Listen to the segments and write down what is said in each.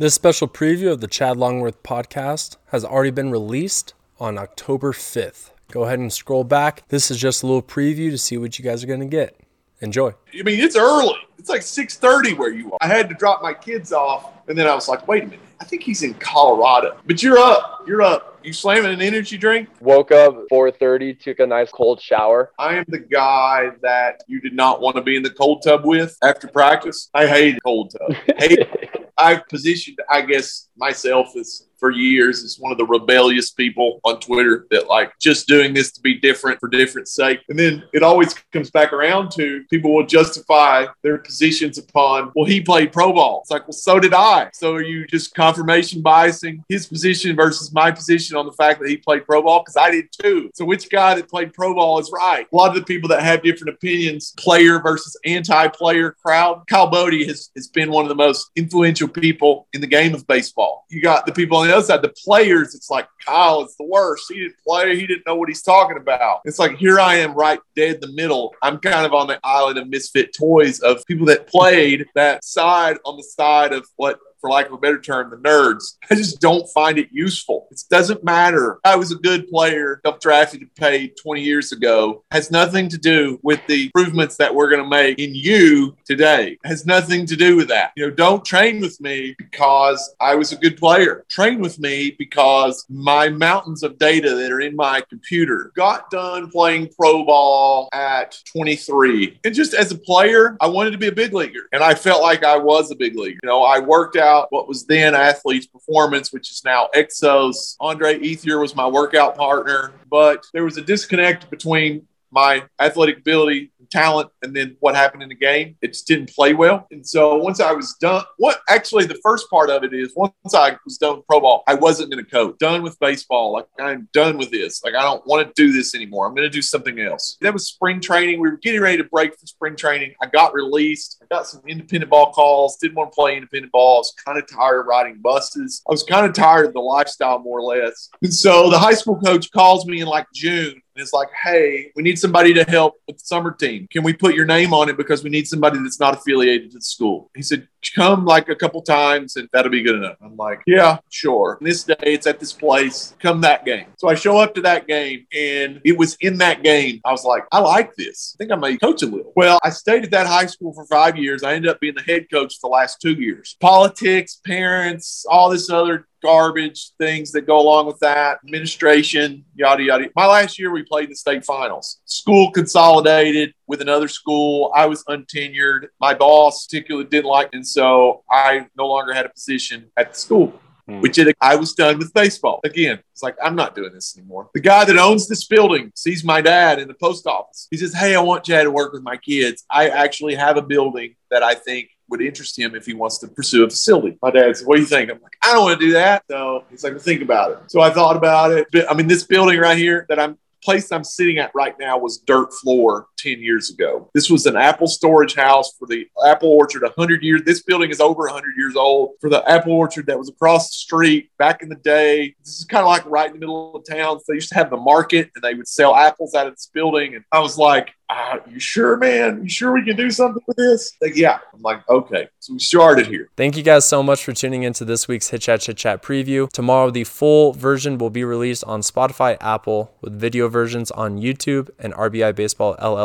This special preview of the Chad Longworth podcast has already been released on October 5th. Go ahead and scroll back. This is just a little preview to see what you guys are going to get. Enjoy. I mean, it's early. It's like 6:30 where you are. I had to drop my kids off, and then I was like, wait a minute. I think he's in Colorado. But you're up. You're up. You slamming an energy drink? Woke up 4:30, took a nice cold shower. I am the guy that you did not want to be in the cold tub with after practice. I hate cold tub. Hate I've positioned, I guess, myself as for years as one of the rebellious people on Twitter that like just doing this to be different for different sake. And then it always comes back around to people will justify their positions upon, well, he played pro ball. It's like, well, so did I. So are you just confirmation biasing his position versus my position on the fact that he played pro ball? Because I did too. So which guy that played pro ball is right? A lot of the people that have different opinions, player versus anti-player crowd, Kyle Boddy has, has been one of the most influential people in the game of baseball. You got the people on the other side, the players, it's like Kyle, it's the worst. He didn't play, he didn't know what he's talking about. It's like here I am right dead in the middle. I'm kind of on the island of misfit toys of people that played that side on the side of what for lack of a better term, the nerds. I just don't find it useful. It doesn't matter. I was a good player, got drafted and paid 20 years ago. Has nothing to do with the improvements that we're going to make in you today. Has nothing to do with that. You know, don't train with me because I was a good player. Train with me because my mountains of data that are in my computer got done playing pro ball at 23. And just as a player, I wanted to be a big leaguer. And I felt like I was a big leaguer. You know, I worked out what was then Athletes Performance, which is now Exos. Andre Ethier was my workout partner, but there was a disconnect between my athletic ability talent and then what happened in the game it just didn't play well. And so once i was done what actually the first part of it is once i was done with pro ball i wasn't going to coach. Done with baseball. Like i'm done with this. Like i don't want to do this anymore. I'm going to do something else. That was spring training. We were getting ready to break for spring training. I got released. I got some independent ball calls. Didn't want to play independent ball. I was kind of tired of riding buses. I was kind of tired of the lifestyle more or less. And so the high school coach calls me in like june and it's like, hey, we need somebody to help with the summer team. Can we put your name on it because we need somebody that's not affiliated to the school? He said, come like a couple times and that'll be good enough. I'm like, yeah, sure. And this day it's at this place. Come that game. So I show up to that game and it was in that game. I was like, I like this. I think I may coach a little. Well, I stayed at that high school for five years. I ended up being the head coach for the last two years. Politics, parents, all this other garbage things that go along with that, administration, yada, yada. My last year, we played the state finals. School consolidated with another school. I was untenured. My boss particularly didn't like me, and so I no longer had a position at the school. Hmm. Which it, I was done with baseball. Again, it's like, I'm not doing this anymore. The guy that owns this building sees my dad in the post office. He says, Hey, I want Chad to work with my kids. I actually have a building that I think would interest him if he wants to pursue a facility. My dad said, What do you think? I'm like, I don't want to do that. So he's like, Think about it. So I thought about it. I mean, this building right here that I'm place I'm sitting at right now was dirt floor 10 years ago. This was an apple storage house for the apple orchard 100 years. This building is over 100 years old for the apple orchard that was across the street back in the day. This is kind of like right in the middle of town. So they used to have the market and they would sell apples out of this building. And I was like, uh, you sure, man? You sure we can do something with this? Like, yeah. I'm like, okay. So we started here. Thank you guys so much for tuning into this week's Hit Chat Chat preview. Tomorrow, the full version will be released on Spotify, Apple, with video versions on YouTube and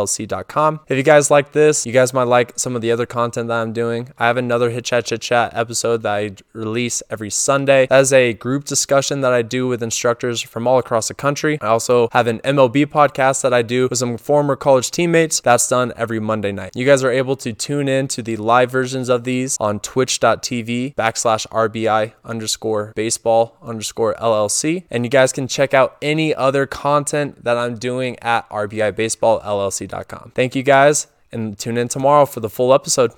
RBIBaseballLLC.com. If you guys like this, you guys might like some of the other content that I'm doing. I have another Hit Chat Chit Chat episode that I release every Sunday. That is a group discussion that I do with instructors from all across the country. I also have an MLB podcast that I do with some former college teammates. That's done every Monday night. You guys are able to tune in to the live versions of these on twitch.tv backslash RBI underscore baseball underscore LLC. And you guys can check out any other content that I'm doing at RBIBaseballLLC.com. Thank you guys and tune in tomorrow for the full episode.